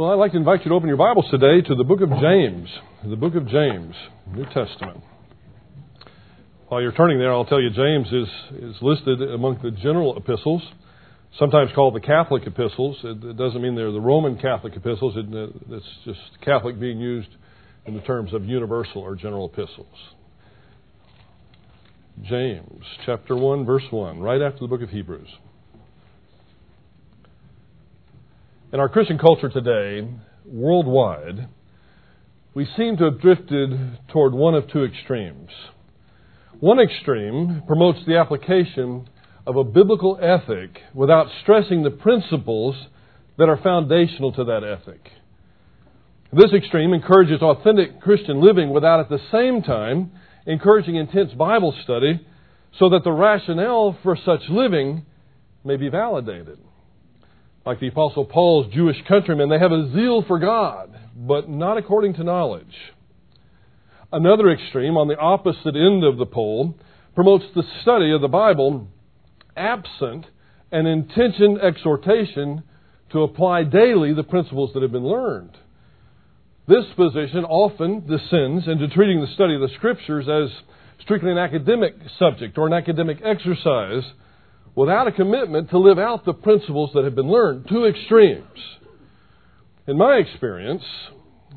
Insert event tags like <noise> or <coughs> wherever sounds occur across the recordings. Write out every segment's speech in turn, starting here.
Well, I'd like to invite you to open your Bibles today to the book of James. The book of James, New Testament. While you're turning there, I'll tell you James is, is listed among the general epistles, sometimes called the Catholic epistles. It, it doesn't mean they're the Roman Catholic epistles, it, it's just Catholic being used in the terms of universal or general epistles. James chapter 1, verse 1, right after the book of Hebrews. In our Christian culture today, worldwide, we seem to have drifted toward one of two extremes. One extreme promotes the application of a biblical ethic without stressing the principles that are foundational to that ethic. This extreme encourages authentic Christian living without at the same time encouraging intense Bible study so that the rationale for such living may be validated. Like the Apostle Paul's Jewish countrymen, they have a zeal for God, but not according to knowledge. Another extreme, on the opposite end of the pole, promotes the study of the Bible absent an intentioned exhortation to apply daily the principles that have been learned. This position often descends into treating the study of the Scriptures as strictly an academic subject or an academic exercise without a commitment to live out the principles that have been learned. Two extremes. In my experience,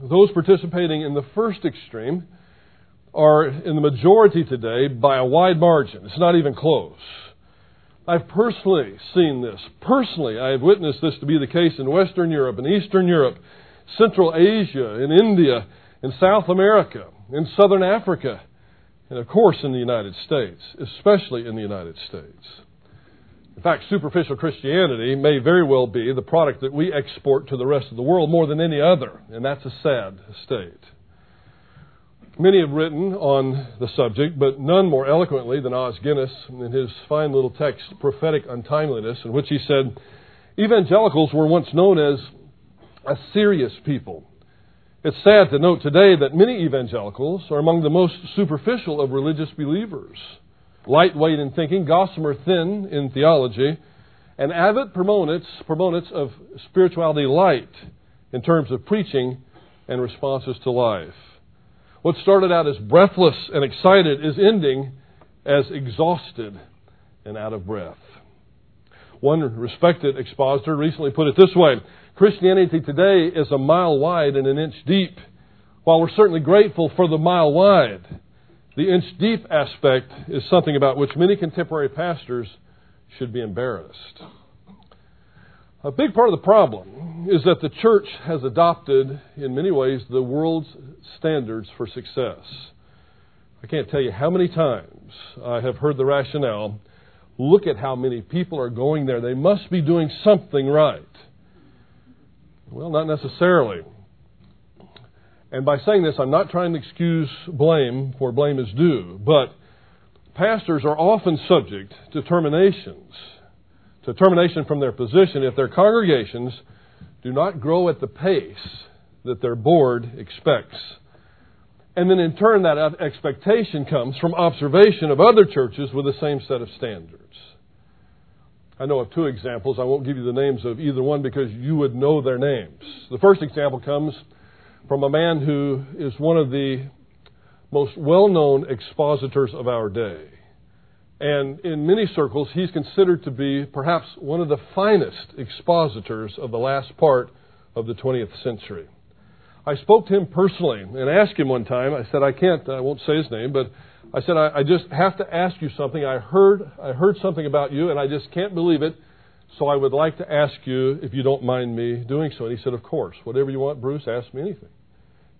those participating in the first extreme are in the majority today by a wide margin. It's not even close. I've personally seen this. Personally, I have witnessed this to be the case in Western Europe and Eastern Europe, Central Asia, in India, in South America, in Southern Africa, and of course in the United States, especially in the United States. In fact, superficial Christianity may very well be the product that we export to the rest of the world more than any other, and that's a sad state. Many have written on the subject, but none more eloquently than Os Guinness in his fine little text, Prophetic Untimeliness, in which he said, Evangelicals were once known as a serious people. It's sad to note today that many evangelicals are among the most superficial of religious believers lightweight in thinking, gossamer thin in theology, and avid proponents, proponents of spirituality light in terms of preaching and responses to life. What started out as breathless and excited is ending as exhausted and out of breath. One respected expositor recently put it this way Christianity today is a mile wide and an inch deep. While we're certainly grateful for the mile wide, the inch deep aspect is something about which many contemporary pastors should be embarrassed. A big part of the problem is that the church has adopted, in many ways, the world's standards for success. I can't tell you how many times I have heard the rationale look at how many people are going there. They must be doing something right. Well, not necessarily. And by saying this, I'm not trying to excuse blame where blame is due, but pastors are often subject to terminations, to termination from their position if their congregations do not grow at the pace that their board expects. And then in turn, that expectation comes from observation of other churches with the same set of standards. I know of two examples. I won't give you the names of either one because you would know their names. The first example comes from a man who is one of the most well known expositors of our day. And in many circles, he's considered to be perhaps one of the finest expositors of the last part of the 20th century. I spoke to him personally and asked him one time, I said, I can't, I won't say his name, but I said, I, I just have to ask you something. I heard, I heard something about you and I just can't believe it. So I would like to ask you if you don't mind me doing so. And he said, Of course. Whatever you want, Bruce, ask me anything.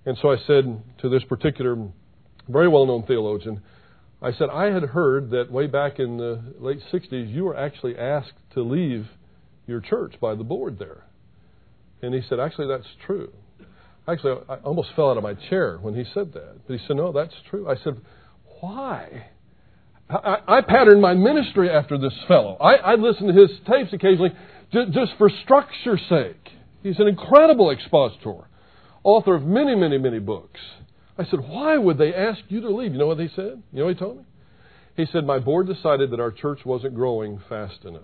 And so I said to this particular, very well known theologian, I said, I had heard that way back in the late 60s, you were actually asked to leave your church by the board there. And he said, Actually, that's true. Actually, I almost fell out of my chair when he said that. But he said, No, that's true. I said, Why? I, I patterned my ministry after this fellow. I, I listen to his tapes occasionally just for structure's sake. He's an incredible expositor author of many, many, many books. I said, Why would they ask you to leave? You know what he said? You know what he told me? He said, My board decided that our church wasn't growing fast enough.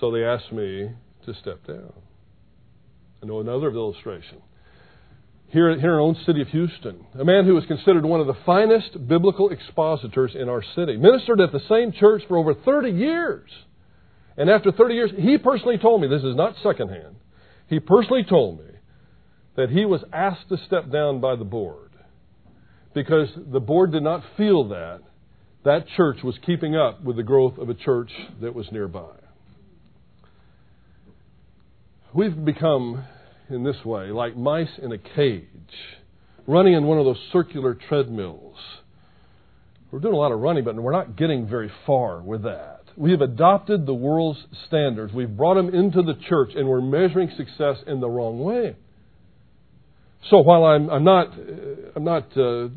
So they asked me to step down. I know another illustration. Here, in our own city of Houston, a man who was considered one of the finest biblical expositors in our city, ministered at the same church for over 30 years. And after 30 years, he personally told me, this is not secondhand, he personally told me that he was asked to step down by the board because the board did not feel that that church was keeping up with the growth of a church that was nearby. We've become, in this way, like mice in a cage, running in one of those circular treadmills. We're doing a lot of running, but we're not getting very far with that. We have adopted the world's standards. We've brought them into the church, and we're measuring success in the wrong way. So while I'm, I'm not, I'm not uh,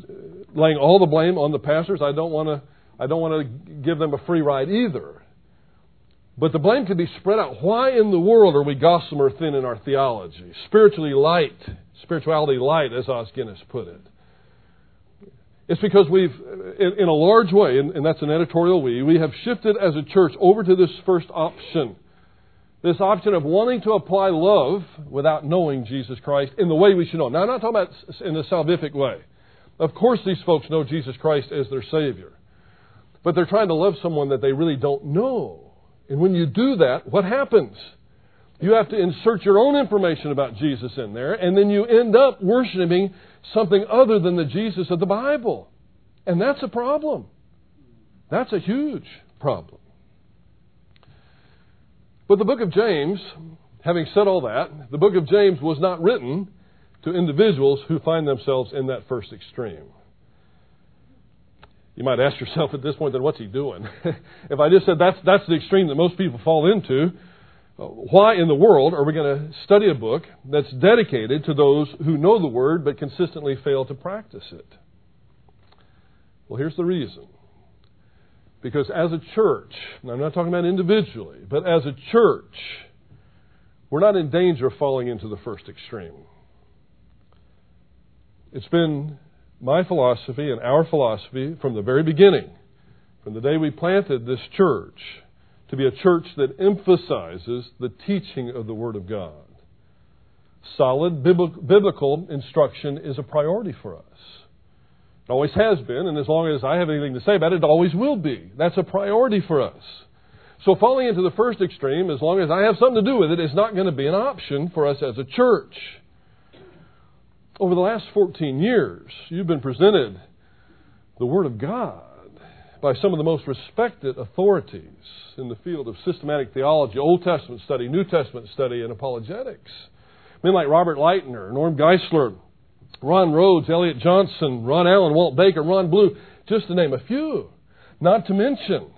laying all the blame on the pastors, I don't want to, I don't want to give them a free ride either. But the blame can be spread out. Why in the world are we gossamer thin in our theology? Spiritually light, spirituality light, as Os Guinness put it. It's because we've, in, in a large way, and, and that's an editorial we, we have shifted as a church over to this first option. This option of wanting to apply love without knowing Jesus Christ in the way we should know. Now, I'm not talking about in a salvific way. Of course, these folks know Jesus Christ as their Savior. But they're trying to love someone that they really don't know. And when you do that, what happens? You have to insert your own information about Jesus in there, and then you end up worshiping something other than the Jesus of the Bible. And that's a problem. That's a huge problem. But the book of James, having said all that, the book of James was not written to individuals who find themselves in that first extreme. You might ask yourself at this point, then what's he doing? <laughs> if I just said that's, that's the extreme that most people fall into, why in the world are we going to study a book that's dedicated to those who know the Word but consistently fail to practice it? Well, here's the reason. Because as a church, and I'm not talking about individually, but as a church, we're not in danger of falling into the first extreme. It's been my philosophy and our philosophy from the very beginning, from the day we planted this church, to be a church that emphasizes the teaching of the Word of God. Solid biblical instruction is a priority for us. It always has been, and as long as I have anything to say about it, it always will be. That's a priority for us. So falling into the first extreme, as long as I have something to do with it, is not going to be an option for us as a church. Over the last 14 years, you've been presented the Word of God by some of the most respected authorities in the field of systematic theology, Old Testament study, New Testament study, and apologetics. Men like Robert Lightner, Norm Geisler, Ron Rhodes, Elliot Johnson, Ron Allen, Walt Baker, Ron Blue, just to name a few. Not to mention,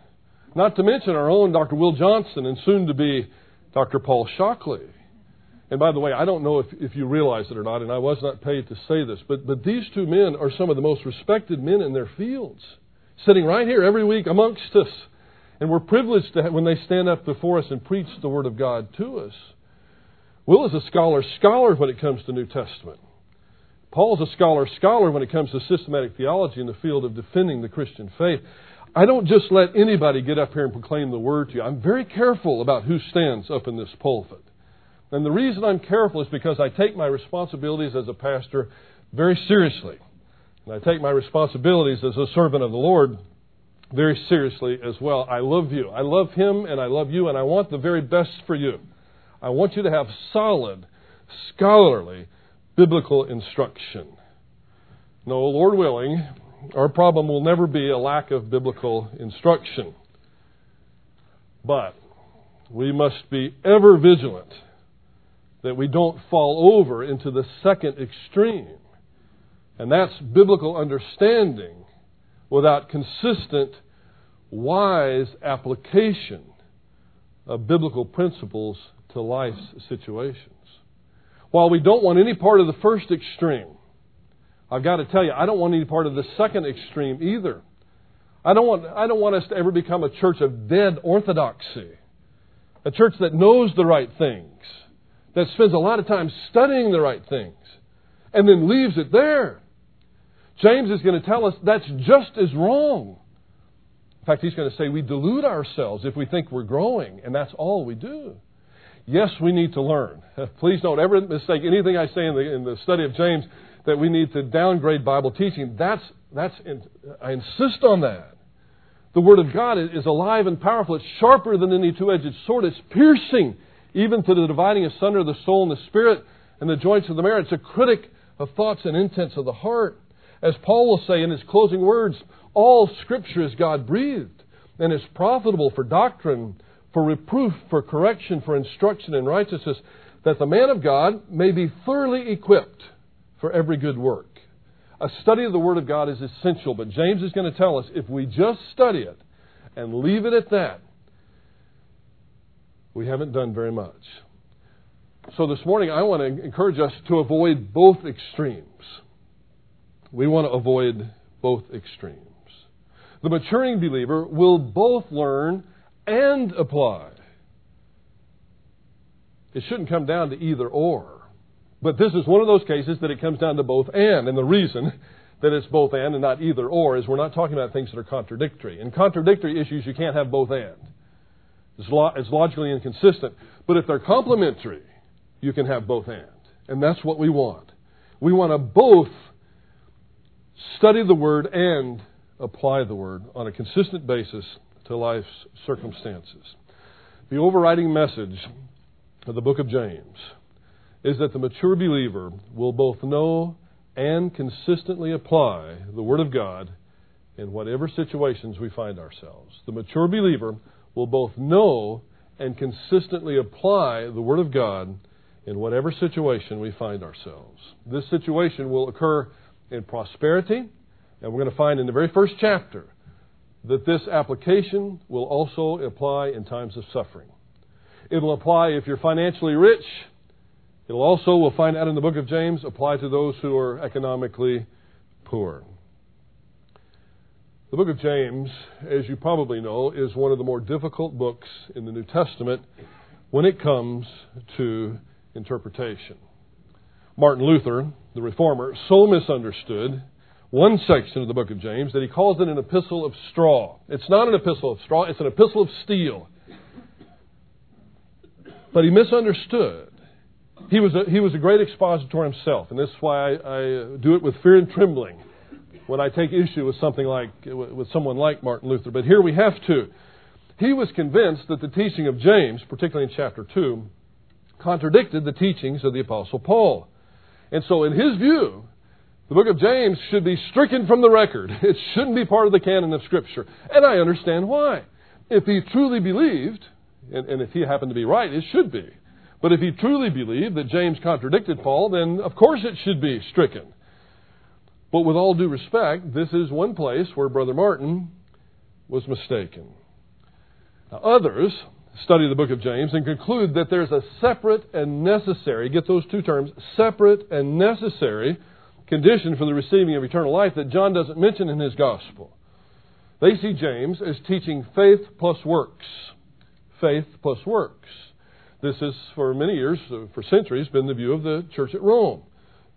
not to mention our own Dr. Will Johnson and soon to be Dr. Paul Shockley. And by the way, I don't know if, if you realize it or not, and I was not paid to say this, but, but these two men are some of the most respected men in their fields, sitting right here every week amongst us. And we're privileged to have, when they stand up before us and preach the Word of God to us. Will is a scholar, scholar when it comes to New Testament. Paul's a scholar, scholar when it comes to systematic theology in the field of defending the Christian faith. I don't just let anybody get up here and proclaim the word to you. I'm very careful about who stands up in this pulpit. And the reason I'm careful is because I take my responsibilities as a pastor very seriously. And I take my responsibilities as a servant of the Lord very seriously as well. I love you. I love him and I love you, and I want the very best for you. I want you to have solid, scholarly, biblical instruction. No, Lord willing, our problem will never be a lack of biblical instruction. But we must be ever vigilant that we don't fall over into the second extreme. And that's biblical understanding without consistent, wise application of biblical principles to life's situations. While we don't want any part of the first extreme, I've got to tell you, I don't want any part of the second extreme either. I don't want, I don't want us to ever become a church of dead orthodoxy, a church that knows the right things, that spends a lot of time studying the right things, and then leaves it there. James is going to tell us that's just as wrong. In fact, he's going to say we delude ourselves if we think we're growing, and that's all we do. Yes, we need to learn. <laughs> Please don't ever mistake anything I say in the, in the study of James that we need to downgrade Bible teaching. That's, that's, I insist on that. The Word of God is alive and powerful. It's sharper than any two edged sword. It's piercing, even to the dividing asunder of the soul and the spirit and the joints of the marrow. It's a critic of thoughts and intents of the heart. As Paul will say in his closing words, all Scripture is God breathed and is profitable for doctrine, for reproof, for correction, for instruction in righteousness, that the man of God may be thoroughly equipped for every good work. A study of the Word of God is essential, but James is going to tell us if we just study it and leave it at that, we haven't done very much. So this morning, I want to encourage us to avoid both extremes. We want to avoid both extremes. The maturing believer will both learn and apply. It shouldn't come down to either or. But this is one of those cases that it comes down to both and. And the reason <laughs> that it's both and and not either or is we're not talking about things that are contradictory. In contradictory issues, you can't have both and. It's, lo- it's logically inconsistent. But if they're complementary, you can have both and. And that's what we want. We want to both study the Word and apply the Word on a consistent basis to life's circumstances. The overriding message of the book of James is that the mature believer will both know and consistently apply the Word of God in whatever situations we find ourselves. The mature believer will both know and consistently apply the Word of God in whatever situation we find ourselves. This situation will occur in prosperity, and we're going to find in the very first chapter that this application will also apply in times of suffering. It'll apply if you're financially rich. It'll also, we'll find out in the book of James, apply to those who are economically poor. The book of James, as you probably know, is one of the more difficult books in the New Testament when it comes to interpretation. Martin Luther, the reformer, so misunderstood one section of the book of James that he calls it an epistle of straw. It's not an epistle of straw, it's an epistle of steel. But he misunderstood. He was a, he was a great expositor himself, and this is why I, I do it with fear and trembling when I take issue with something like with someone like Martin Luther. But here we have to. He was convinced that the teaching of James, particularly in chapter 2, contradicted the teachings of the Apostle Paul. And so, in his view, the book of James should be stricken from the record. <laughs> It shouldn't be part of the canon of Scripture. And I understand why. If he truly believed, and, and if he happened to be right, it should be. But if he truly believed that James contradicted Paul, then of course it should be stricken. But with all due respect, this is one place where Brother Martin was mistaken. Now, others study the book of James and conclude that there's a separate and necessary, get those two terms, separate and necessary condition for the receiving of eternal life that John doesn't mention in his gospel. They see James as teaching faith plus works. Faith plus works. This has, for many years, for centuries, been the view of the church at Rome,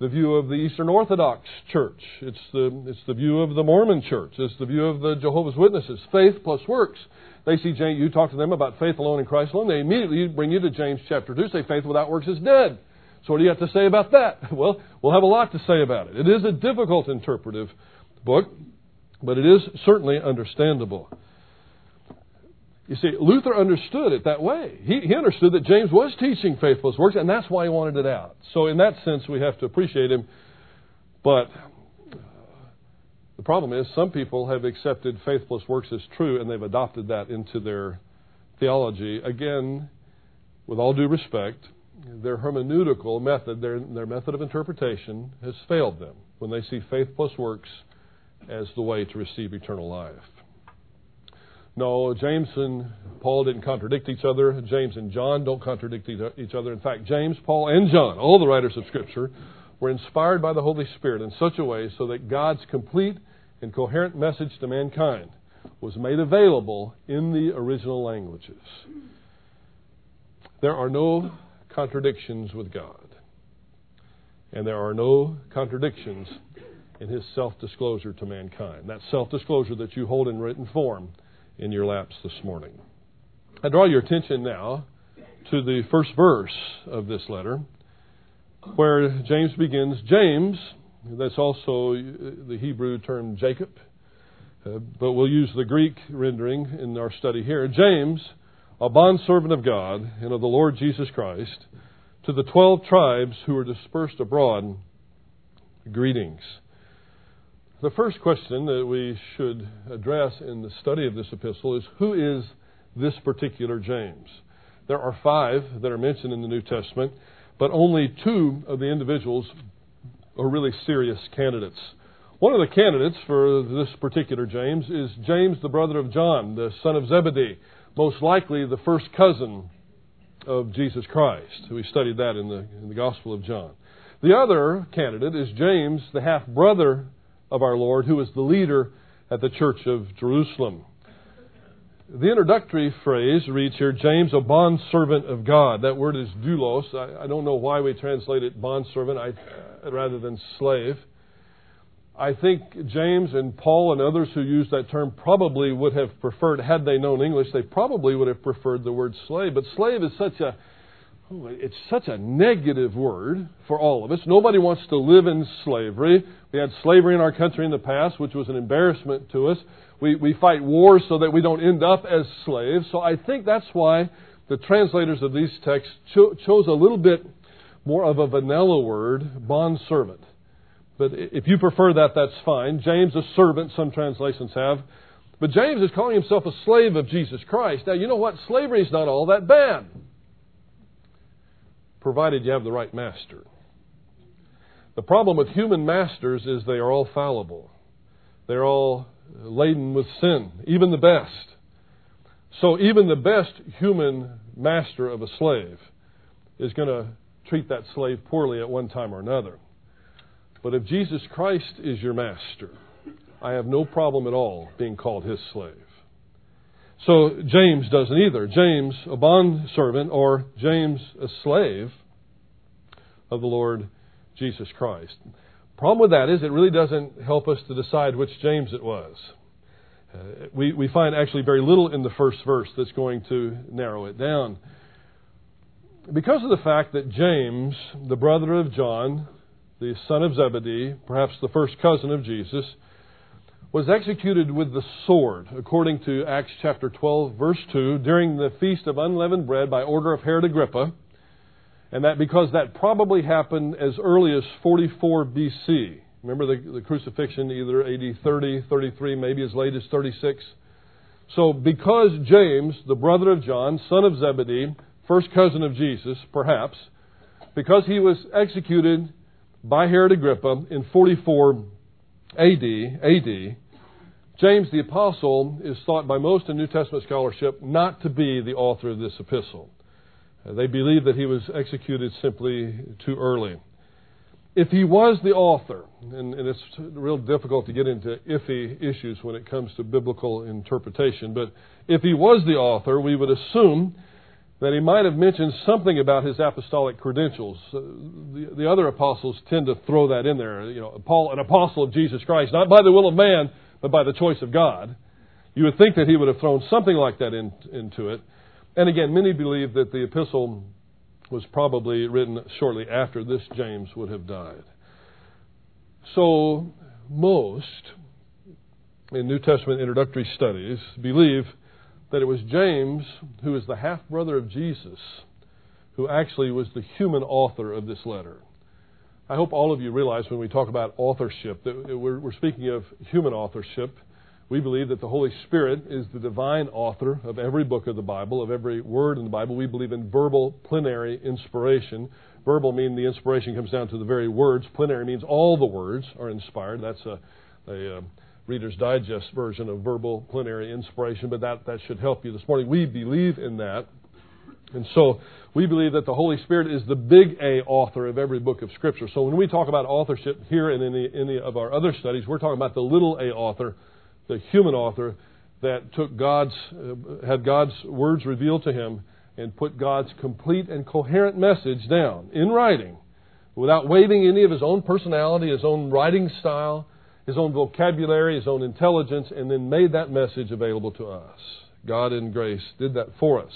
the view of the Eastern Orthodox Church. It's the, it's the view of the Mormon Church. It's the view of the Jehovah's Witnesses. Faith plus works. They see James, you talk to them about faith alone in Christ alone, they immediately bring you to James chapter 2, say faith without works is dead. So what do you have to say about that? <laughs> Well, we'll have a lot to say about it. It is a difficult interpretive book, but it is certainly understandable. You see, Luther understood it that way. He, he understood that James was teaching faith plus works, and that's why he wanted it out. So, in that sense, we have to appreciate him. But uh, the problem is, some people have accepted faith plus works as true, and they've adopted that into their theology. Again, with all due respect, their hermeneutical method, their, their method of interpretation, has failed them when they see faith plus works as the way to receive eternal life. No, James and Paul didn't contradict each other. James and John don't contradict each other. In fact, James, Paul, and John, all the writers of Scripture, were inspired by the Holy Spirit in such a way so that God's complete and coherent message to mankind was made available in the original languages. There are no contradictions with God. And there are no contradictions in his self disclosure to mankind. That self disclosure that you hold in written form in your laps this morning. I draw your attention now to the first verse of this letter, where James begins. James, that's also the Hebrew term Jacob, uh, but we'll use the Greek rendering in our study here. James, a bondservant of God and of the Lord Jesus Christ, to the twelve tribes who are dispersed abroad, greetings. The first question that we should address in the study of this epistle is who is this particular James? There are five that are mentioned in the New Testament, but only two of the individuals are really serious candidates. One of the candidates for this particular James is James, the brother of John, the son of Zebedee, most likely the first cousin of Jesus Christ. We studied that in the, in the Gospel of John. The other candidate is James, the half brother of our Lord, who is the leader at the Church of Jerusalem. The introductory phrase reads here, James, a bondservant of God. That word is doulos. I, I don't know why we translate it bondservant I, uh, rather than slave. I think James and Paul and others who use that term probably would have preferred, had they known English, they probably would have preferred the word slave. But slave is such a it's such a negative word for all of us. Nobody wants to live in slavery. We had slavery in our country in the past, which was an embarrassment to us. We, we fight wars so that we don't end up as slaves. So I think that's why the translators of these texts cho- chose a little bit more of a vanilla word, bondservant. But if you prefer that, that's fine. James, a servant, some translations have. But James is calling himself a slave of Jesus Christ. Now, you know what? Slavery is not all that bad provided you have the right master. The problem with human masters is they are all fallible. They're all laden with sin, even the best. So even the best human master of a slave is going to treat that slave poorly at one time or another. But if Jesus Christ is your master, I have no problem at all being called his slave. So James doesn't either. James, a bond servant, or James, a slave of the Lord Jesus Christ. Problem with that is it really doesn't help us to decide which James it was. Uh, we, we find actually very little in the first verse that's going to narrow it down. Because of the fact that James, the brother of John, the son of Zebedee, perhaps the first cousin of Jesus, was executed with the sword, according to Acts chapter 12, verse 2, during the Feast of Unleavened Bread by order of Herod Agrippa, and that because that probably happened as early as 44 BC. Remember the, the crucifixion, either AD 30, 33, maybe as late as 36. So, because James, the brother of John, son of Zebedee, first cousin of Jesus, perhaps, because he was executed by Herod Agrippa in 44 AD, AD, James the Apostle is thought by most in New Testament scholarship not to be the author of this epistle. Uh, they believe that he was executed simply too early. If he was the author, and, and, it's real difficult to get into iffy issues when it comes to biblical interpretation, but if he was the author, we would assume that he might have mentioned something about his apostolic credentials. Uh, the, the, other apostles tend to throw that in there. You know, Paul, an apostle of Jesus Christ, not by the will of man, but by the choice of God. You would think that he would have thrown something like that in, into it. And again, many believe that the epistle was probably written shortly after this James would have died. So, most in New Testament introductory studies believe that it was James, who is the half brother of Jesus, who actually was the human author of this letter. I hope all of you realize when we talk about authorship that we're, we're speaking of human authorship we believe that the Holy Spirit is the divine author of every book of the Bible, of every word in the Bible. We believe in verbal plenary inspiration. Verbal means the inspiration comes down to the very words. Plenary means all the words are inspired. That's a, a, a Reader's Digest version of verbal plenary inspiration, but that, that should help you this morning. We believe in that. And so we believe that the Holy Spirit is the big A author of every book of Scripture. So when we talk about authorship here and in any, any of our other studies, we're talking about the little a author the human author that took God's, uh, had God's words revealed to him and put God's complete and coherent message down in writing without waiving any of his own personality, his own writing style, his own vocabulary, his own intelligence, and then made that message available to us. God in grace did that for us.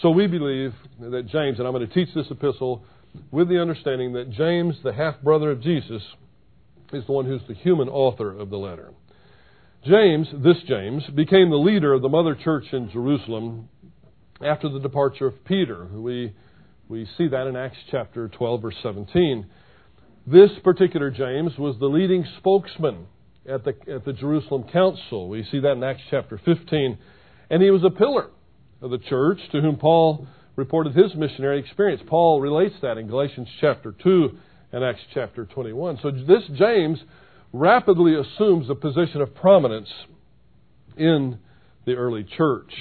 So we believe that James, and I'm going to teach this epistle with the understanding that James, the half brother of Jesus, is the one who's the human author of the letter. James, this James, became the leader of the mother church in Jerusalem after the departure of Peter. We, we see that in Acts chapter 12, verse 17. This particular James was the leading spokesman at the, at the Jerusalem Council. We see that in Acts chapter 15. And he was a pillar of the church to whom Paul reported his missionary experience. Paul relates that in Galatians chapter 2 and Acts chapter 21. So this James rapidly assumes a position of prominence in the early church.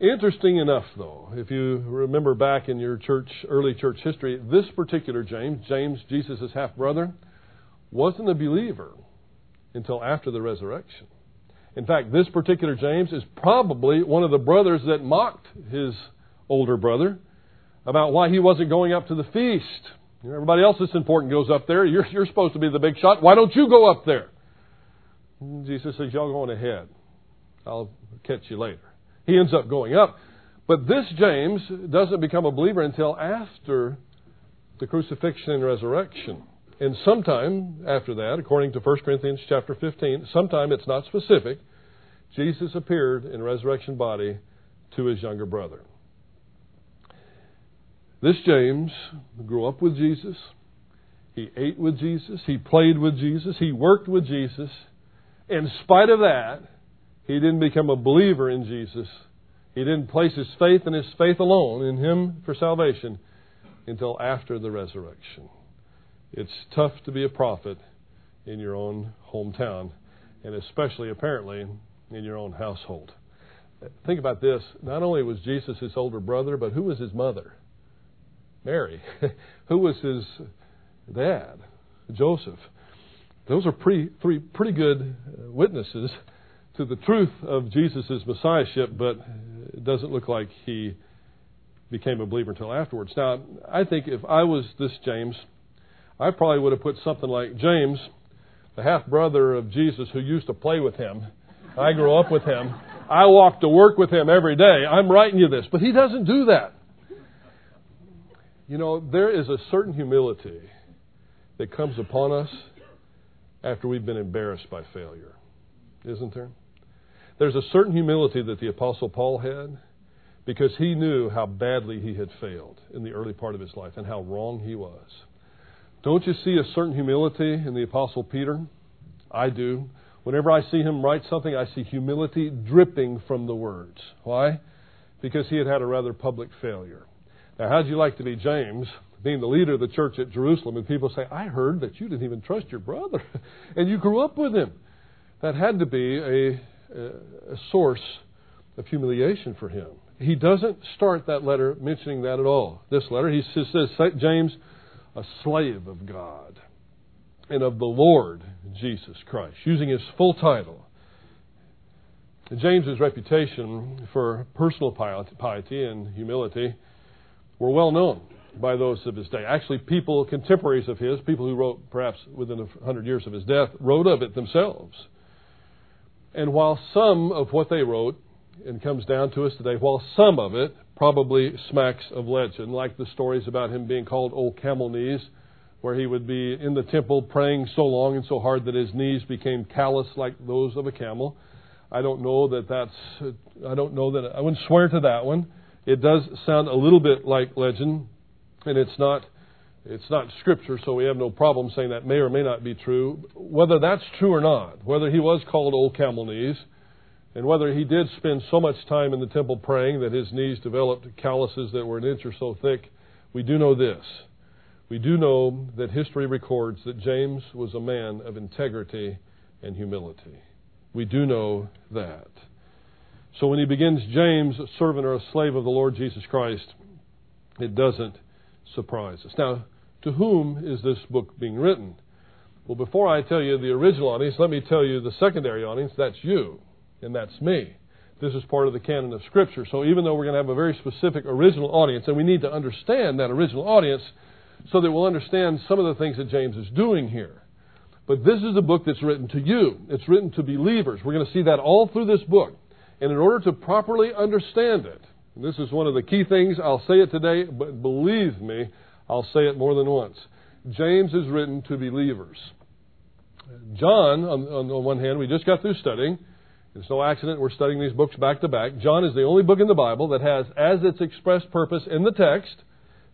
Interesting enough, though, if you remember back in your church, early church history, this particular James, James, Jesus' half brother, wasn't a believer until after the resurrection. In fact, this particular James is probably one of the brothers that mocked his older brother about why he wasn't going up to the feast. Everybody else that's important goes up there. You're, you're supposed to be the big shot. Why don't you go up there? Jesus says, Y'all go on ahead. I'll catch you later. He ends up going up. But this James doesn't become a believer until after the crucifixion and resurrection. And sometime after that, according to 1 Corinthians chapter 15, sometime it's not specific, Jesus appeared in resurrection body to his younger brother. This James grew up with Jesus. He ate with Jesus. He played with Jesus. He worked with Jesus. In spite of that, he didn't become a believer in Jesus. He didn't place his faith and his faith alone in him for salvation until after the resurrection. It's tough to be a prophet in your own hometown, and especially, apparently, in your own household. Think about this. Not only was Jesus his older brother, but who was his mother? Mary. <laughs> who was his dad? Joseph. Those are pretty, three pretty good uh, witnesses to the truth of Jesus' messiahship, but it doesn't look like he became a believer until afterwards. Now, I think if I was this James, I probably would have put something like James, the half brother of Jesus who used to play with him. I grew up with him. I walk to work with him every day. I'm writing you this. But he doesn't do that. You know, there is a certain humility that comes upon us after we've been embarrassed by failure, isn't there? There's a certain humility that the Apostle Paul had because he knew how badly he had failed in the early part of his life and how wrong he was. Don't you see a certain humility in the Apostle Peter? I do. Whenever I see him write something, I see humility dripping from the words. Why? Because he had had a rather public failure. Now, how'd you like to be James, being the leader of the church at Jerusalem, and people say, I heard that you didn't even trust your brother, <laughs> and you grew up with him? That had to be a, a source of humiliation for him. He doesn't start that letter mentioning that at all. This letter, he says, James, a slave of God and of the Lord Jesus Christ, using his full title. James's reputation for personal piety and humility were well known by those of his day. Actually, people, contemporaries of his, people who wrote perhaps within a hundred years of his death, wrote of it themselves. And while some of what they wrote, and comes down to us today, while some of it probably smacks of legend, like the stories about him being called Old Camel Knees, where he would be in the temple praying so long and so hard that his knees became callous like those of a camel. I don't know that that's, I don't know that, I wouldn't swear to that one. It does sound a little bit like legend, and it's not, it's not scripture, so we have no problem saying that may or may not be true. Whether that's true or not, whether he was called Old Camel Knees, and whether he did spend so much time in the temple praying that his knees developed calluses that were an inch or so thick, we do know this. We do know that history records that James was a man of integrity and humility. We do know that. So when he begins James, a servant or a slave of the Lord Jesus Christ, it doesn't surprise us. Now, to whom is this book being written? Well, before I tell you the original audience, let me tell you the secondary audience. That's you and that's me. This is part of the canon of Scripture. So even though we're going to have a very specific original audience, and we need to understand that original audience so that we'll understand some of the things that James is doing here. But this is a book that's written to you. It's written to believers. We're going to see that all through this book. And in order to properly understand it, This is one of the key things. I'll say it today, but believe me, I'll say it more than once. James is written to believers. John, on, on the one hand, we just got through studying. It's no accident we're studying these books back to back. John is the only book in the Bible that has, as its express purpose in the text,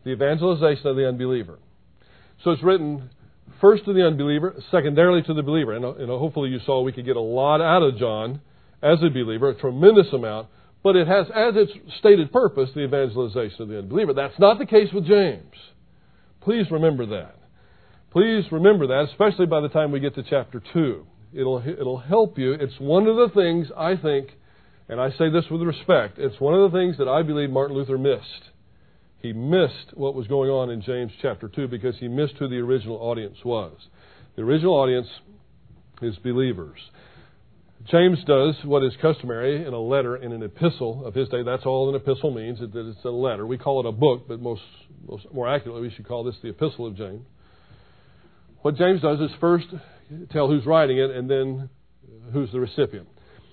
the evangelization of the unbeliever. So it's written first to the unbeliever, secondarily to the believer. And, uh, and hopefully you saw we could get a lot out of John as a believer, a tremendous amount. But it has as its stated purpose the evangelization of the unbeliever. That's not the case with James. Please remember that. Please remember that, especially by the time we get to chapter 2. It'll, it'll help you. It's one of the things I think, and I say this with respect, it's one of the things that I believe Martin Luther missed. He missed what was going on in James chapter 2 because he missed who the original audience was. The original audience is believers. James does what is customary in a letter, in an epistle of his day. That's all an epistle means, that it's a letter. We call it a book, but most, most more accurately, we should call this the epistle of James. What James does is first tell who's writing it and then who's the recipient.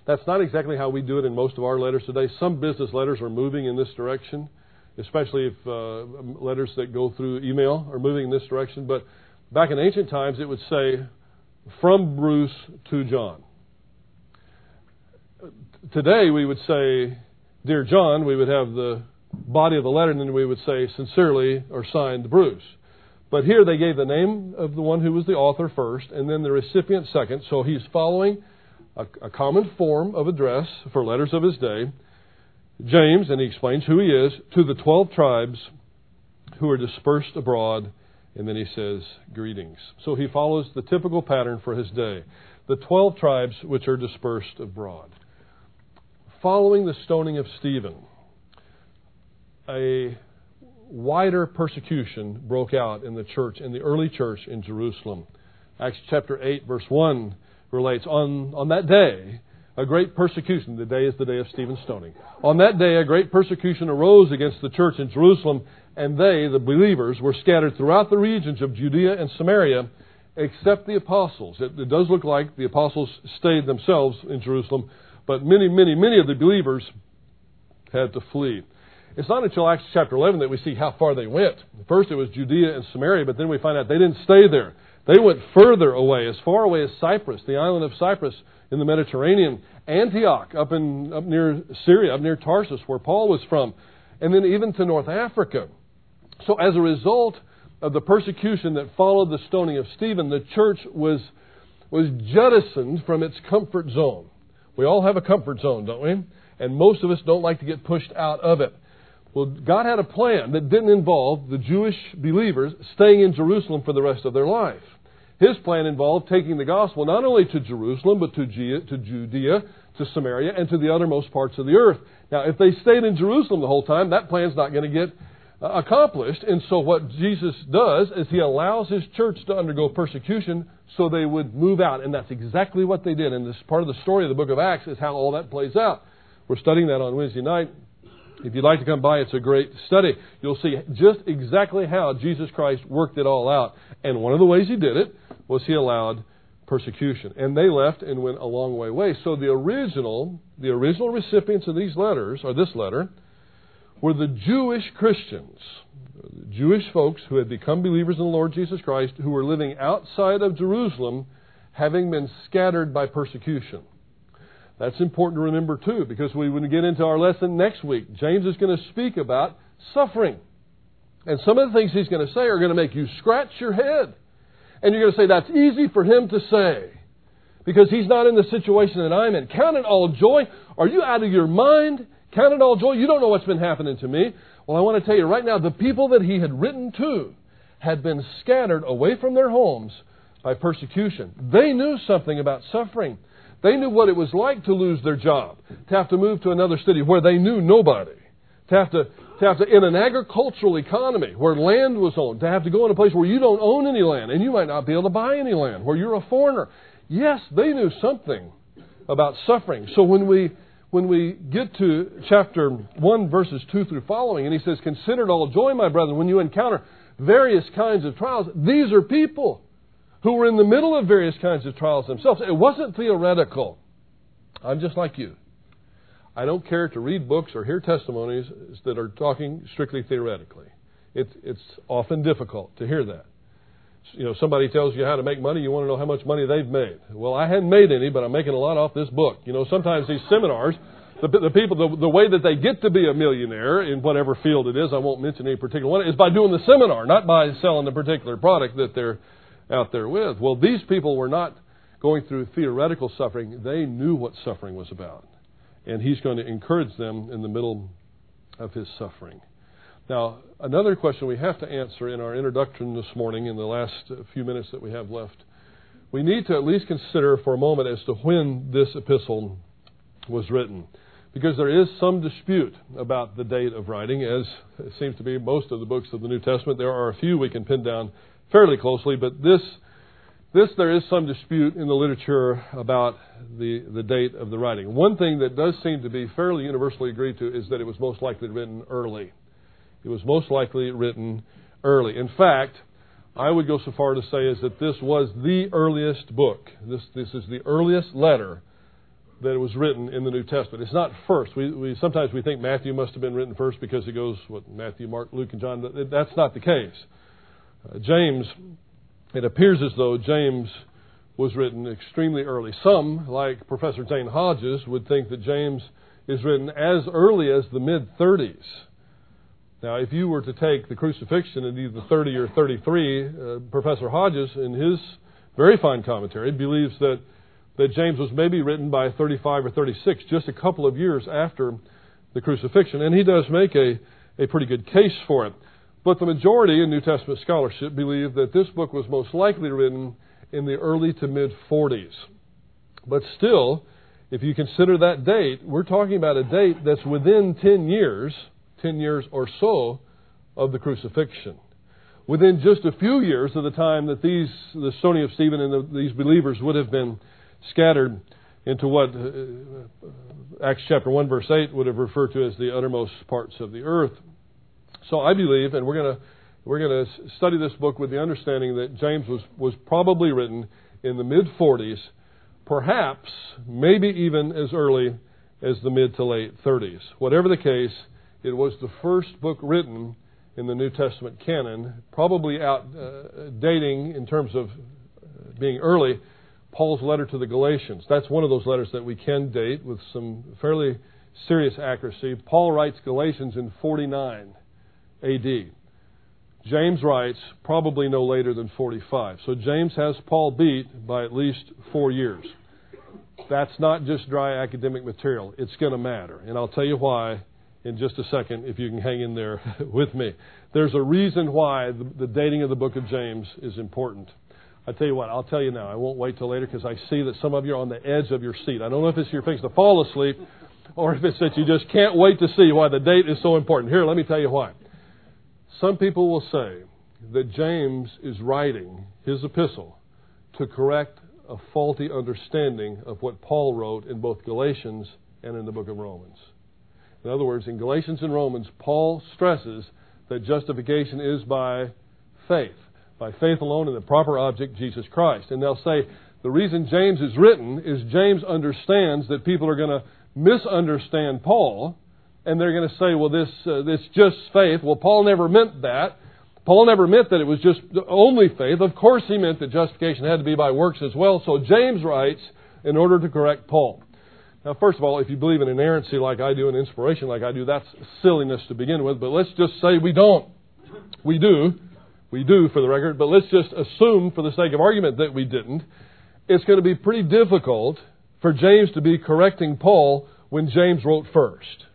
That's not exactly how we do it in most of our letters today. Some business letters are moving in this direction, especially if uh, letters that go through email are moving in this direction. But back in ancient times, it would say, from Bruce to John. Today, we would say, Dear John, we would have the body of the letter, and then we would say, sincerely, or signed Bruce. But here they gave the name of the one who was the author first, and then the recipient second. So he's following a, a common form of address for letters of his day. James, and he explains who he is, to the 12 tribes who are dispersed abroad, and then he says, Greetings. So he follows the typical pattern for his day. The 12 tribes which are dispersed abroad. Following the stoning of Stephen, a wider persecution broke out in the church, in the early church in Jerusalem. Acts chapter 8, verse 1 relates on, on that day, a great persecution. The day is the day of Stephen's stoning. On that day, a great persecution arose against the church in Jerusalem, and they, the believers, were scattered throughout the regions of Judea and Samaria, except the apostles. It, it does look like the apostles stayed themselves in Jerusalem, but many, many, many of the believers had to flee. It's not until Acts chapter 11 that we see how far they went. First it was Judea and Samaria, but then we find out they didn't stay there. They went further away, as far away as Cyprus, the island of Cyprus in the Mediterranean, Antioch up in up near Syria, up near Tarsus, where Paul was from, and then even to North Africa. So as a result of the persecution that followed the stoning of Stephen, the church was was jettisoned from its comfort zone. We all have a comfort zone, don't we? And most of us don't like to get pushed out of it. Well, God had a plan that didn't involve the Jewish believers staying in Jerusalem for the rest of their life. His plan involved taking the gospel not only to Jerusalem, but to Judea, to Samaria, and to the uttermost parts of the earth. Now, if they stayed in Jerusalem the whole time, that plan's not going to get Uh, accomplished. And so, what Jesus does is he allows his church to undergo persecution so they would move out. And that's exactly what they did. And this part of the story of the book of Acts is how all that plays out. We're studying that on Wednesday night. If you'd like to come by, it's a great study. You'll see just exactly how Jesus Christ worked it all out. And one of the ways he did it was he allowed persecution. And they left and went a long way away. So the original, the original recipients of these letters, or this letter, were the Jewish Christians, Jewish folks who had become believers in the Lord Jesus Christ, who were living outside of Jerusalem, having been scattered by persecution. That's important to remember too, because we when we get into our lesson next week, James is going to speak about suffering. And some of the things he's going to say are going to make you scratch your head. And you're going to say, that's easy for him to say. Because he's not in the situation that I'm in. Count it all joy. Are you out of your mind? Count it all joy. You don't know what's been happening to me. Well, I want to tell you right now, the people that he had written to had been scattered away from their homes by persecution. They knew something about suffering. They knew what it was like to lose their job, to have to move to another city where they knew nobody, to have to, to have to, in an agricultural economy where land was owned, to have to go in a place where you don't own any land and you might not be able to buy any land, where you're a foreigner. Yes, they knew something about suffering. So when we, when we get to chapter 1, verses 2 through following, and he says, Consider it all joy, my brethren, when you encounter various kinds of trials. These are people who were in the middle of various kinds of trials themselves. It wasn't theoretical. I'm just like you. I don't care to read books or hear testimonies that are talking strictly theoretically. It's, it's often difficult to hear that. You know, somebody tells you how to make money, you want to know how much money they've made. Well, I hadn't made any, but I'm making a lot off this book. You know, sometimes these seminars, the, the people, the, the way that they get to be a millionaire in whatever field it is, I won't mention any particular one, is by doing the seminar, not by selling the particular product that they're out there with. Well, these people were not going through theoretical suffering. They knew what suffering was about. And he's going to encourage them in the middle of his suffering. Now, another question we have to answer in our introduction this morning, in the last few minutes that we have left, we need to at least consider for a moment as to when this epistle was written. Because there is some dispute about the date of writing, as seems to be most of the books of the New Testament. There are a few we can pin down fairly closely, but this, this there is some dispute in the literature about the, the date of the writing. One thing that does seem to be fairly universally agreed to is that it was most likely written early. It was most likely written early. In fact, I would go so far to say is that this was the earliest book. This, this is the earliest letter that was written in the New Testament. It's not first. We, we sometimes we think Matthew must have been written first because it goes what Matthew, Mark, Luke, and John. That's not the case. Uh, James, it appears as though James was written extremely early. Some, like Professor Zane Hodges, would think that James is written as early as the mid 30s. Now, if you were to take the crucifixion in either 30 or 33, uh, Professor Hodges, in his very fine commentary, believes that, that James was maybe written by 35 or 36, just a couple of years after the crucifixion. And he does make a, a pretty good case for it. But the majority in New Testament scholarship believe that this book was most likely written in the early to mid 40s. But still, if you consider that date, we're talking about a date that's within 10 years 10 years or so of the crucifixion. Within just a few years of the time that these, the stoning of Stephen and the, these believers would have been scattered into what uh, uh, Acts chapter 1 verse 8 would have referred to as the uttermost parts of the earth. So I believe, and we're going to we're going to study this book with the understanding that James was, was probably written in the mid 40s, perhaps, maybe even as early as the mid to late 30s. Whatever the case, it was the first book written in the New Testament canon, probably out uh, in terms of uh, being early, Paul's letter to the Galatians. That's one of those letters that we can date with some fairly serious accuracy. Paul writes Galatians in 49 AD. James writes probably no later than 45. So James has Paul beat by at least four years. That's not just dry academic material. It's going to matter. And I'll tell you why in just a second if you can hang in there <laughs> with me. There's a reason why the, the dating of the book of James is important. I tell you what, I'll tell you now. I won't wait till later because I see that some of you are on the edge of your seat. I don't know if it's you're to fall asleep or if it's that you just can't wait to see why the date is so important. Here, let me tell you why. Some people will say that James is writing his epistle to correct a faulty understanding of what Paul wrote in both Galatians and in the book of Romans. In other words, in Galatians and Romans, Paul stresses that justification is by faith, by faith alone in the proper object, Jesus Christ. And they'll say the reason James is written is James understands that people are going to misunderstand Paul, and they're going to say, well, this, uh, this just faith. Well, Paul never meant that. Paul never meant that it was just only faith. Of course, he meant that justification had to be by works as well. So James writes in order to correct Paul. Now, first of all, if you believe in inerrancy like I do and inspiration like I do, that's silliness to begin with, but let's just say we don't. We do. We do, for the record, but let's just assume, for the sake of argument, that we didn't. It's going to be pretty difficult for James to be correcting Paul when James wrote first.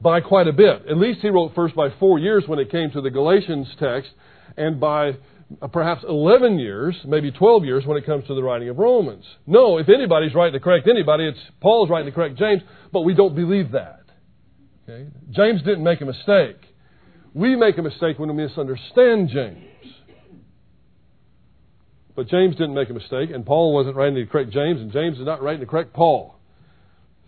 By quite a bit. At least he wrote first by four years when it came to the Galatians text, and by Uh, perhaps 11 years, maybe 12 years when it comes to the writing of Romans. No, if anybody's writing to correct anybody, it's Paul's writing to correct James, but we don't believe that. Okay? James didn't make a mistake. We make a mistake when we misunderstand James. But James didn't make a mistake, and Paul wasn't writing to correct James, and James is not writing to correct Paul.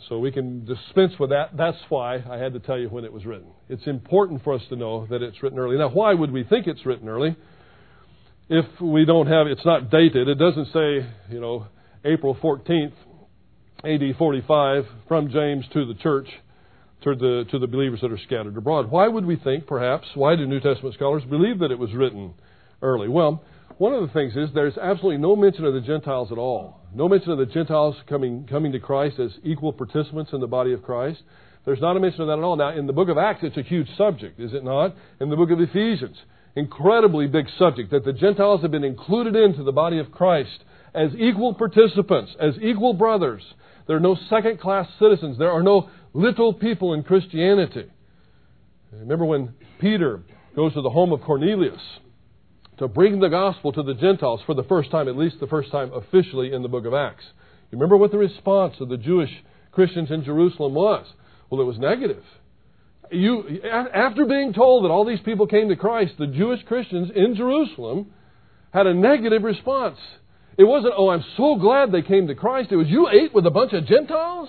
So we can dispense with that. That's why I had to tell you when it was written. It's important for us to know that it's written early. Now, why would we think it's written early? If we don't have it's not dated. It doesn't say, you know, April 14th, AD 45, from James to the church to the, to the believers that are scattered abroad. Why would we think, perhaps, why do New Testament scholars believe that it was written early? Well, one of the things is there's absolutely no mention of the Gentiles at all. No mention of the Gentiles coming, coming to Christ as equal participants in the body of Christ. There's not a mention of that at all. Now, in the book of Acts, it's a huge subject, is it not? In the book of Ephesians, incredibly big subject that the Gentiles have been included into the body of Christ as equal participants, as equal brothers. There are no second class citizens. There are no little people in Christianity. Remember when Peter goes to the home of Cornelius to bring the gospel to the Gentiles for the first time, at least the first time officially in the book of Acts. You remember what the response of the Jewish Christians in Jerusalem was? Well, it was negative. You, after being told that all these people came to Christ, the Jewish Christians in Jerusalem had a negative response. It wasn't, oh, I'm so glad they came to Christ. It was, you ate with a bunch of Gentiles?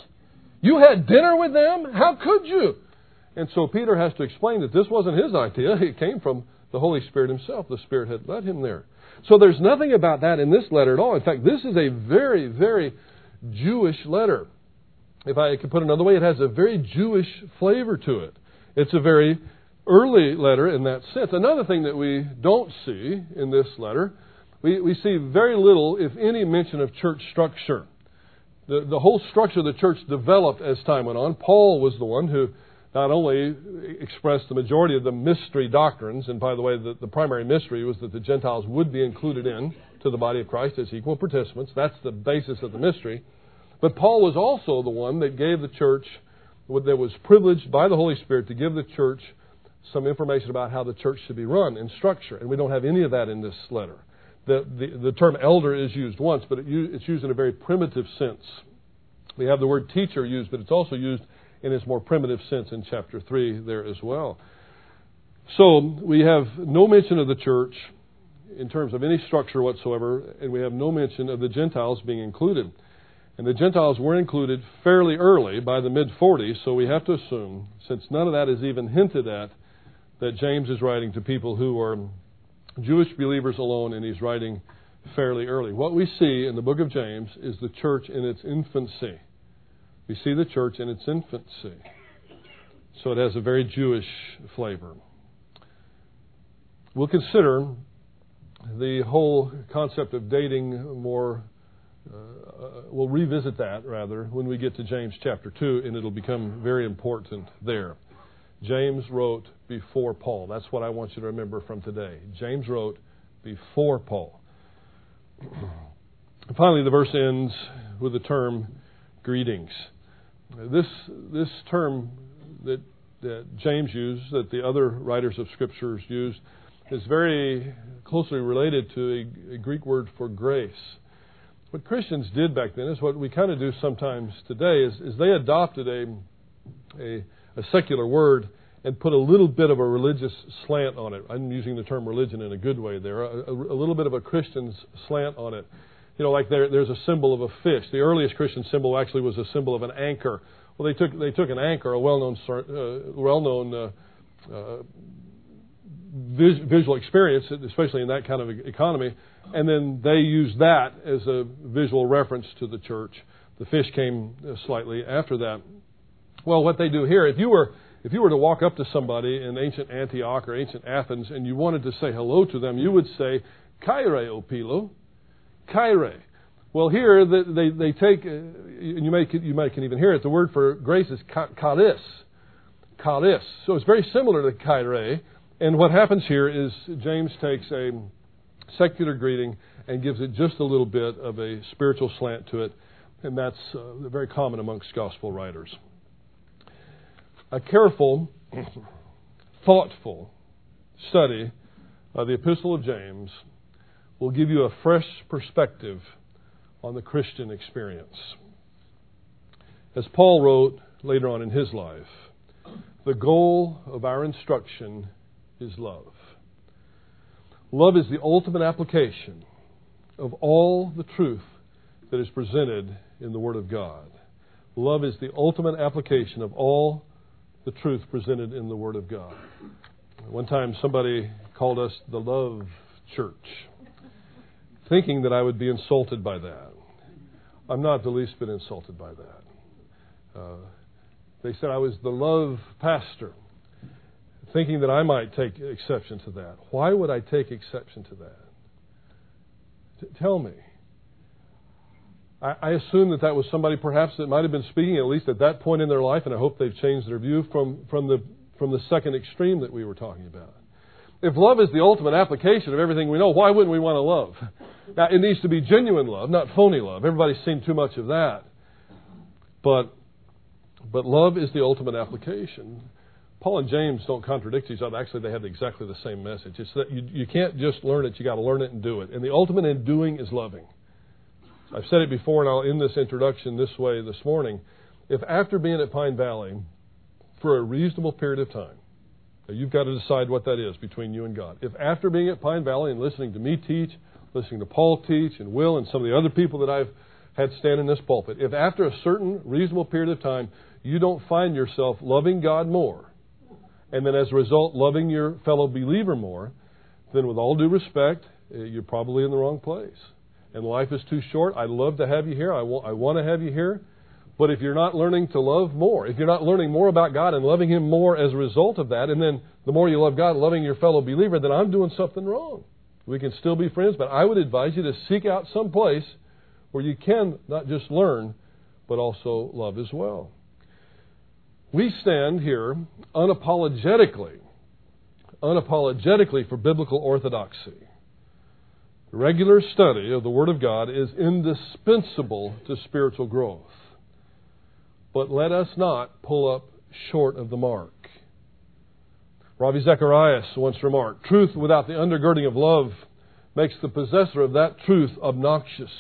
You had dinner with them? How could you? And so Peter has to explain that this wasn't his idea. <laughs> It came from the Holy Spirit himself. The Spirit had led him there. So there's nothing about that in this letter at all. In fact, this is a very, very Jewish letter. If I could put it another way, it has a very Jewish flavor to it. It's a very early letter in that sense. Another thing that we don't see in this letter, we, we see very little, if any, mention of church structure. The, the whole structure of the church developed as time went on. Paul was the one who not only expressed the majority of the mystery doctrines, and by the way, the, the, primary mystery was that the Gentiles would be included in to the body of Christ as equal participants. That's the basis of the mystery. But Paul was also the one that gave the church, that was privileged by the Holy Spirit to give the church some information about how the church should be run in structure. And we don't have any of that in this letter. The, the, the term elder is used once, but it, it's used in a very primitive sense. We have the word teacher used, but it's also used in its more primitive sense in chapter 3 there as well. So we have no mention of the church in terms of any structure whatsoever, and we have no mention of the Gentiles being included. And the Gentiles were included fairly early, by the mid 40s, so we have to assume, since none of that is even hinted at, that James is writing to people who are Jewish believers alone, and he's writing fairly early. What we see in the book of James is the church in its infancy. We see the church in its infancy. So it has a very Jewish flavor. We'll consider the whole concept of dating more. Uh, we'll revisit that rather when we get to James chapter 2, and it'll become very important there. James wrote before Paul. That's what I want you to remember from today. James wrote before Paul. <clears throat> Finally, the verse ends with the term greetings. This, this term that, that James used, that the other writers of Scriptures used, is very closely related to a, a Greek word for grace. What Christians did back then is what we kind of do sometimes today is, is they adopted a, a, a secular word and put a little bit of a religious slant on it. I'm using the term religion in a good way there, a, a, a little bit of a Christian slant on it you know, like there, there's a symbol of a fish. The earliest Christian symbol actually was a symbol of an anchor. Well, they took they took an anchor, a well-known uh, well-known uh, uh, vis- visual experience, especially in that kind of economy, and then they used that as a visual reference to the church. The fish came uh, slightly after that. Well, what they do here, if you were if you were to walk up to somebody in ancient Antioch or ancient Athens and you wanted to say hello to them, you would say, Kyrie opilo, Kyrie. Well, here they, they take, uh, and you may, you might can even hear it, the word for grace is charis. Charis. So it's very similar to Kyrie. And what happens here is James takes a secular greeting and gives it just a little bit of a spiritual slant to it. And that's uh, very common amongst gospel writers. A careful, <coughs> thoughtful study of the Epistle of James will give you a fresh perspective on the Christian experience. As Paul wrote later on in his life, the goal of our instruction is love. Love is the ultimate application of all the truth that is presented in the Word of God. Love is the ultimate application of all the truth presented in the Word of God. One time somebody called us the Love Church thinking that I would be insulted by that. I'm not the least bit insulted by that. Uh, They said I was the love pastor, thinking that I might take exception to that. Why would I take exception to that? T- tell me. I, I assume that that was somebody perhaps that might have been speaking at least at that point in their life, and I hope they've changed their view from, from, the, from the second extreme that we were talking about. If love is the ultimate application of everything we know, why wouldn't we want to love? <laughs> Now, it needs to be genuine love, not phony love. Everybody's seen too much of that. But, but love is the ultimate application. Paul and James don't contradict each other. Actually, they have exactly the same message. It's that you, you can't just learn it, you got to learn it and do it. And the ultimate in doing is loving. I've said it before, and I'll end this introduction this way this morning. If after being at Pine Valley for a reasonable period of time, you've got to decide what that is between you and God. If after being at Pine Valley and listening to me teach, listening to Paul teach, and Will and some of the other people that I've had stand in this pulpit, if after a certain reasonable period of time you don't find yourself loving God more, and then as a result loving your fellow believer more, then with all due respect, eh, you're probably in the wrong place. And life is too short. I'd love to have you here. I I want to have you here. But if you're not learning to love more, if you're not learning more about God and loving Him more as a result of that, and then the more you love God, loving your fellow believer, then I'm doing something wrong. We can still be friends, but I would advise you to seek out some place where you can not just learn, but also love as well. We stand here unapologetically, unapologetically for biblical orthodoxy. Regular study of the Word of God is indispensable to spiritual growth. But let us not pull up short of the mark. Ravi Zacharias once remarked Truth without the undergirding of love makes the possessor of that truth obnoxious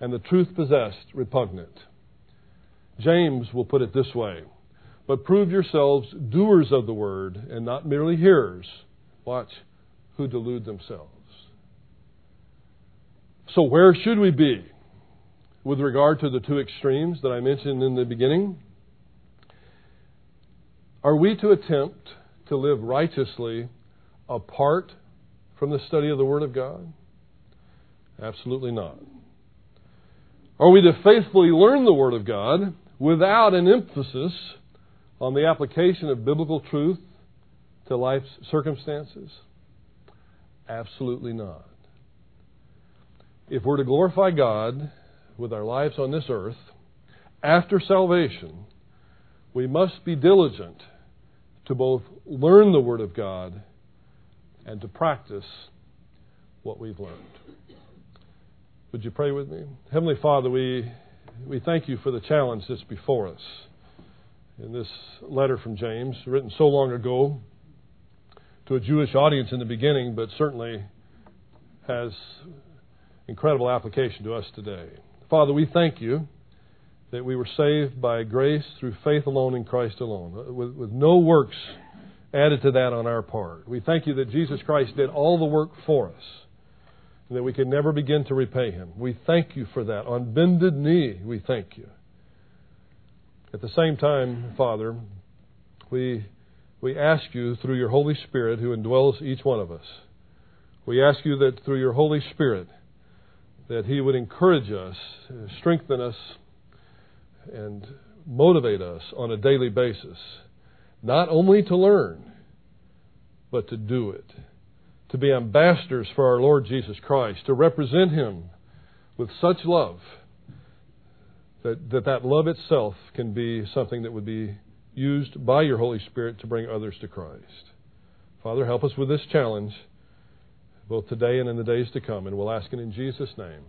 and the truth possessed repugnant. James will put it this way But prove yourselves doers of the word and not merely hearers. Watch, who delude themselves. So, where should we be? with regard to the two extremes that I mentioned in the beginning? Are we to attempt to live righteously apart from the study of the Word of God? Absolutely not. Are we to faithfully learn the Word of God without an emphasis on the application of biblical truth to life's circumstances? Absolutely not. If we're to glorify God with our lives on this earth, after salvation, we must be diligent to both learn the Word of God and to practice what we've learned. Would you pray with me? Heavenly Father, we, we thank you for the challenge that's before us. In this letter from James, written so long ago to a Jewish audience in the beginning, but certainly has incredible application to us today. Father, we thank you that we were saved by grace through faith alone in Christ alone, uh, with, with no works added to that on our part. We thank you that Jesus Christ did all the work for us and that we can never begin to repay him. We thank you for that. On bended knee, we thank you. At the same time, Father, we, we ask you through your Holy Spirit who indwells each one of us, we ask you that through your Holy Spirit, that He would encourage us, strengthen us, and motivate us on a daily basis, not only to learn, but to do it. To be ambassadors for our Lord Jesus Christ, to represent Him with such love that that, that love itself can be something that would be used by your Holy Spirit to bring others to Christ. Father, help us with this challenge both today and in the days to come. And we'll ask it in Jesus' name.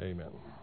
Amen.